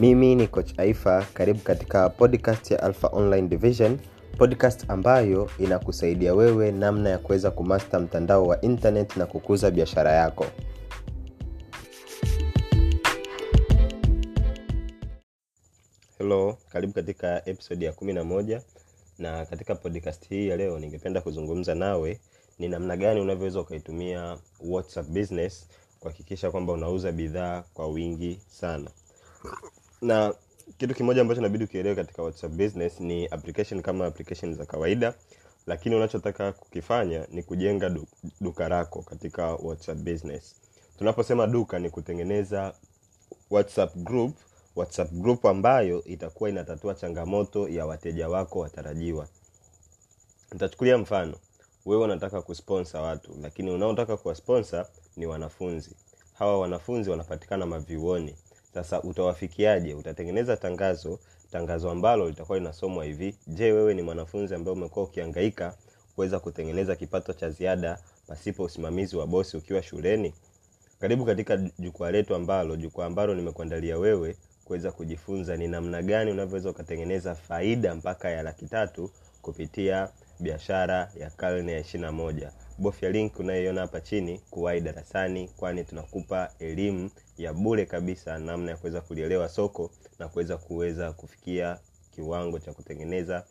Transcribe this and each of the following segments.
mimi ni coach aifa karibu katika podcast ya alpha online division podcast ambayo inakusaidia wewe namna ya kuweza kumasta mtandao wa internet na kukuza biashara yako. Hello karibu katika episode ya kumi na moja na katika podcast hii ya leo ningependa kuzungumza nawe ni namna gani unavyoweza ukaitumia whatsapp business kuhakikisha kwamba unauza bidhaa kwa wingi sana na kitu kimoja ambacho inabidi ukielewe katika whatsapp business ni application kama application za kawaida lakini unachotaka kukifanya ni kujenga du- duka lako katika whatsapp business. Tunaposema duka ni kutengeneza whatsapp group whatsapp group ambayo itakuwa inatatua changamoto ya wateja wako watarajiwa. Nitachukulia mfano wewe unataka kusponsa watu lakini unaotaka kuwasponsa ni wanafunzi. Hawa wanafunzi wanapatikana mavyuoni sasa utawafikiaje? Utatengeneza tangazo tangazo ambalo litakuwa linasomwa hivi. Je wewe ni mwanafunzi ambaye umekuwa ukihangaika kuweza kutengeneza kipato cha ziada pasipo usimamizi wa bosi ukiwa shuleni? Karibu katika jukwaa letu ambalo jukwaa ambalo nimekuandalia wewe kuweza kujifunza ni namna gani unavyoweza ukatengeneza faida mpaka ya laki tatu kupitia biashara ya karne ya ishirina moja. Bofya link unayoiona hapa chini kuwahi darasani kwani tunakupa elimu ya bure kabisa namna ya kuweza kulielewa soko na kuweza kuweza kufikia kiwango cha kutengeneza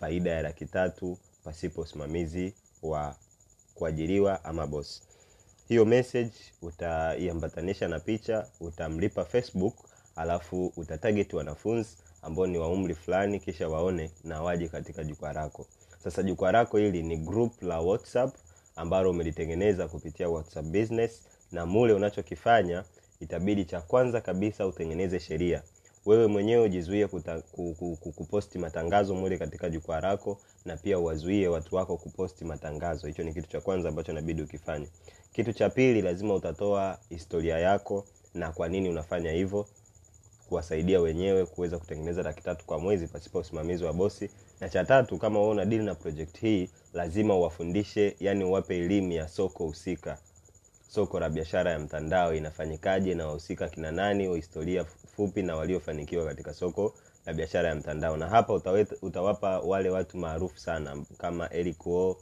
faida ya laki tatu pasipo usimamizi wa kuajiriwa ama bosi hiyo message utaiambatanisha na picha utamlipa facebook alafu utatageti wanafunzi ambao ni wa umri fulani kisha waone na waje katika jukwaa lako sasa jukwaa lako hili ni group la whatsapp ambalo umelitengeneza kupitia whatsapp business na mule unachokifanya itabidi cha kwanza kabisa utengeneze sheria. Wewe mwenyewe ujizuie kuposti matangazo mule katika jukwaa lako na pia uwazuie watu wako kuposti matangazo. Hicho ni kitu cha kwanza ambacho inabidi ukifanye. Kitu cha pili lazima utatoa historia yako na kwa nini unafanya hivyo kuwasaidia wenyewe kuweza kutengeneza laki tatu kwa mwezi pasipo usimamizi wa bosi na cha tatu kama wewe una na project hii lazima uwafundishe yani uwape elimu ya soko husika. Soko la biashara ya mtandao inafanyikaje na wahusika kina nani historia fupi na waliofanikiwa katika soko la biashara ya mtandao. Na hapa utaweta, utawapa wale watu maarufu sana kama Eric Wall,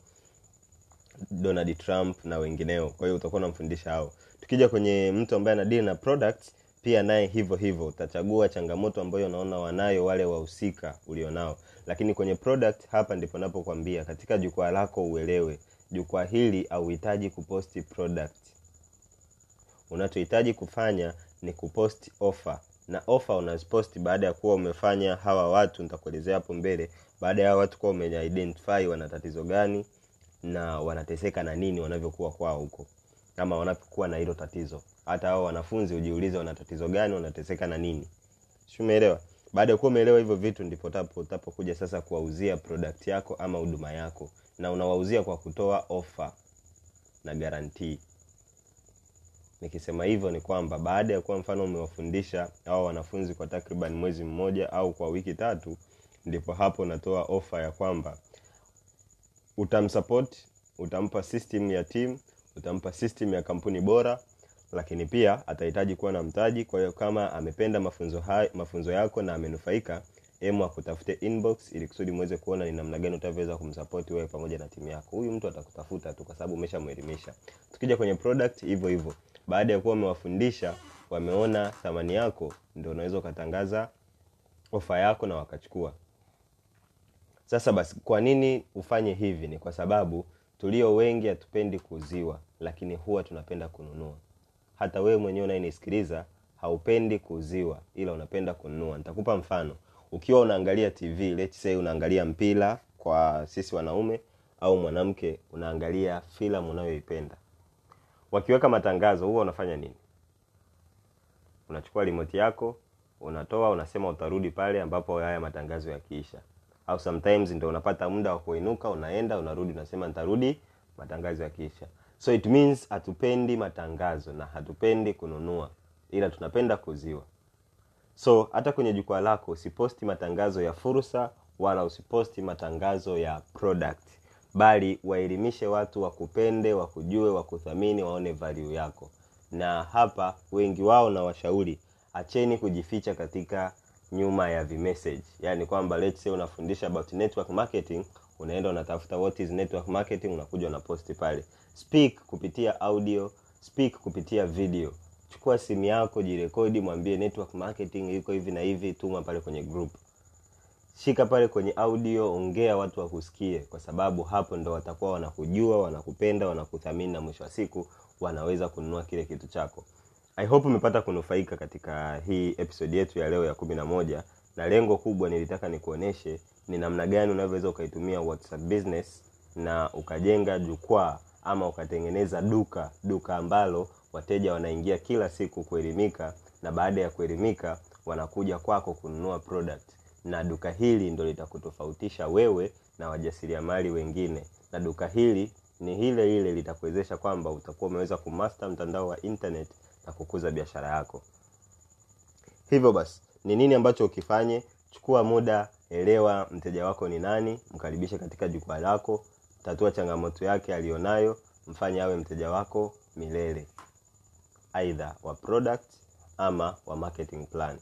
Donald Trump na wengineo. Kwa hiyo utakuwa unamfundisha hao. Tukija kwenye mtu ambaye anadili na products pia naye hivyo hivyo. Utachagua changamoto ambayo unaona wanayo wale wahusika ulionao. Lakini kwenye product hapa ndipo napokwambia katika jukwaa lako uelewe jukwaa hili auhitaji kuposti product. Unachohitaji kufanya ni kupost offer. Na offer unaziposti baada ya kuwa umefanya hawa watu nitakuelezea hapo mbele baada ya watu kuwa umeidentify wana tatizo gani na wanateseka na nini wanavyokuwa kwao huko kama wanapokuwa na hilo tatizo. Hata hao wanafunzi ujiulize wana tatizo gani wanateseka na nini. Si umeelewa? Baada ya kuwa umeelewa hivyo vitu ndipo utapokuja sasa kuwauzia product yako ama huduma yako. Na unawauzia kwa kutoa ofa na garantii nikisema hivyo ni kwamba baada ya kuwa mfano umewafundisha hao wanafunzi kwa takriban mwezi mmoja au kwa wiki tatu ndipo hapo unatoa ofa ya kwamba utamsupport utampa system ya team utampa system ya kampuni bora lakini pia atahitaji kuwa na mtaji. Kwa hiyo kama amependa mafunzo hai, mafunzo yako na amenufaika emu akutafute inbox ili kusudi muweze kuona ni namna gani utavyoweza kumsapoti wewe pamoja na timu yako. Huyu mtu atakutafuta tu kwa sababu umeshamwelimisha tukija kwenye product hivyo hivyo. Baada ya kuwa umewafundisha wameona thamani yako ndio unaweza ukatangaza ofa yako na wakachukua. Sasa basi kwa nini ufanye hivi? Ni kwa sababu tulio wengi hatupendi kuuziwa lakini huwa tunapenda kununua. Hata wewe mwenyewe unayenisikiliza haupendi kuuziwa ila unapenda kununua. Nitakupa mfano. Ukiwa unaangalia tv let's say unaangalia mpira kwa sisi wanaume au mwanamke unaangalia filamu unayoipenda. Wakiweka matangazo huwa unafanya nini? Unachukua remote yako unatoa unasema utarudi pale ambapo haya matangazo yakiisha. Au sometimes ndio unapata muda wa kuinuka unaenda unarudi unasema nitarudi matangazo yakiisha so it means hatupendi matangazo na hatupendi kununua ila tunapenda kuziwa. So hata kwenye jukwaa lako usiposti matangazo ya fursa wala usiposti matangazo ya product bali waelimishe watu wakupende wakujue wakuthamini waone value yako. Na hapa wengi wao na washauri acheni kujificha katika nyuma ya vimessage. Yaani kwamba let's say unafundisha about network marketing unaenda unatafuta what is network marketing unakuja unaposti pale. Speak kupitia audio speak kupitia video. Chukua simu yako jirekodi mwambie network marketing iko hivi na hivi tuma pale kwenye group. Shika pale kwenye audio ongea watu wakusikie kwa sababu hapo ndo watakuwa wanakujua wanakupenda wanakuthamini na mwisho wa siku wanaweza kununua kile kitu chako. I hope umepata kunufaika katika hii episode yetu ya leo ya kumi na moja na lengo kubwa nilitaka nikuoneshe ni namna gani unavyoweza ukaitumia whatsapp business na ukajenga jukwaa ama ukatengeneza duka duka ambalo wateja wanaingia kila siku kuelimika na baada ya kuelimika wanakuja kwako kununua product. Na duka hili ndo litakutofautisha wewe na wajasiriamali wengine. Na duka hili ni hile ile litakuwezesha kwamba utakuwa umeweza kumaster mtandao wa internet na kukuza biashara yako. Hivyo basi ni nini ambacho ukifanye? Chukua muda elewa mteja wako ni nani mkaribishe katika jukwaa lako tatua changamoto yake aliyonayo mfanye awe mteja wako milele. Aidha wa product ama wa marketing plan.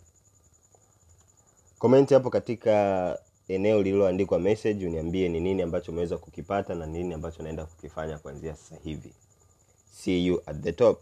Komenti hapo katika eneo lililoandikwa message uniambie ni nini ambacho umeweza kukipata na nini ambacho naenda kukifanya kuanzia sasa hivi. See you at the top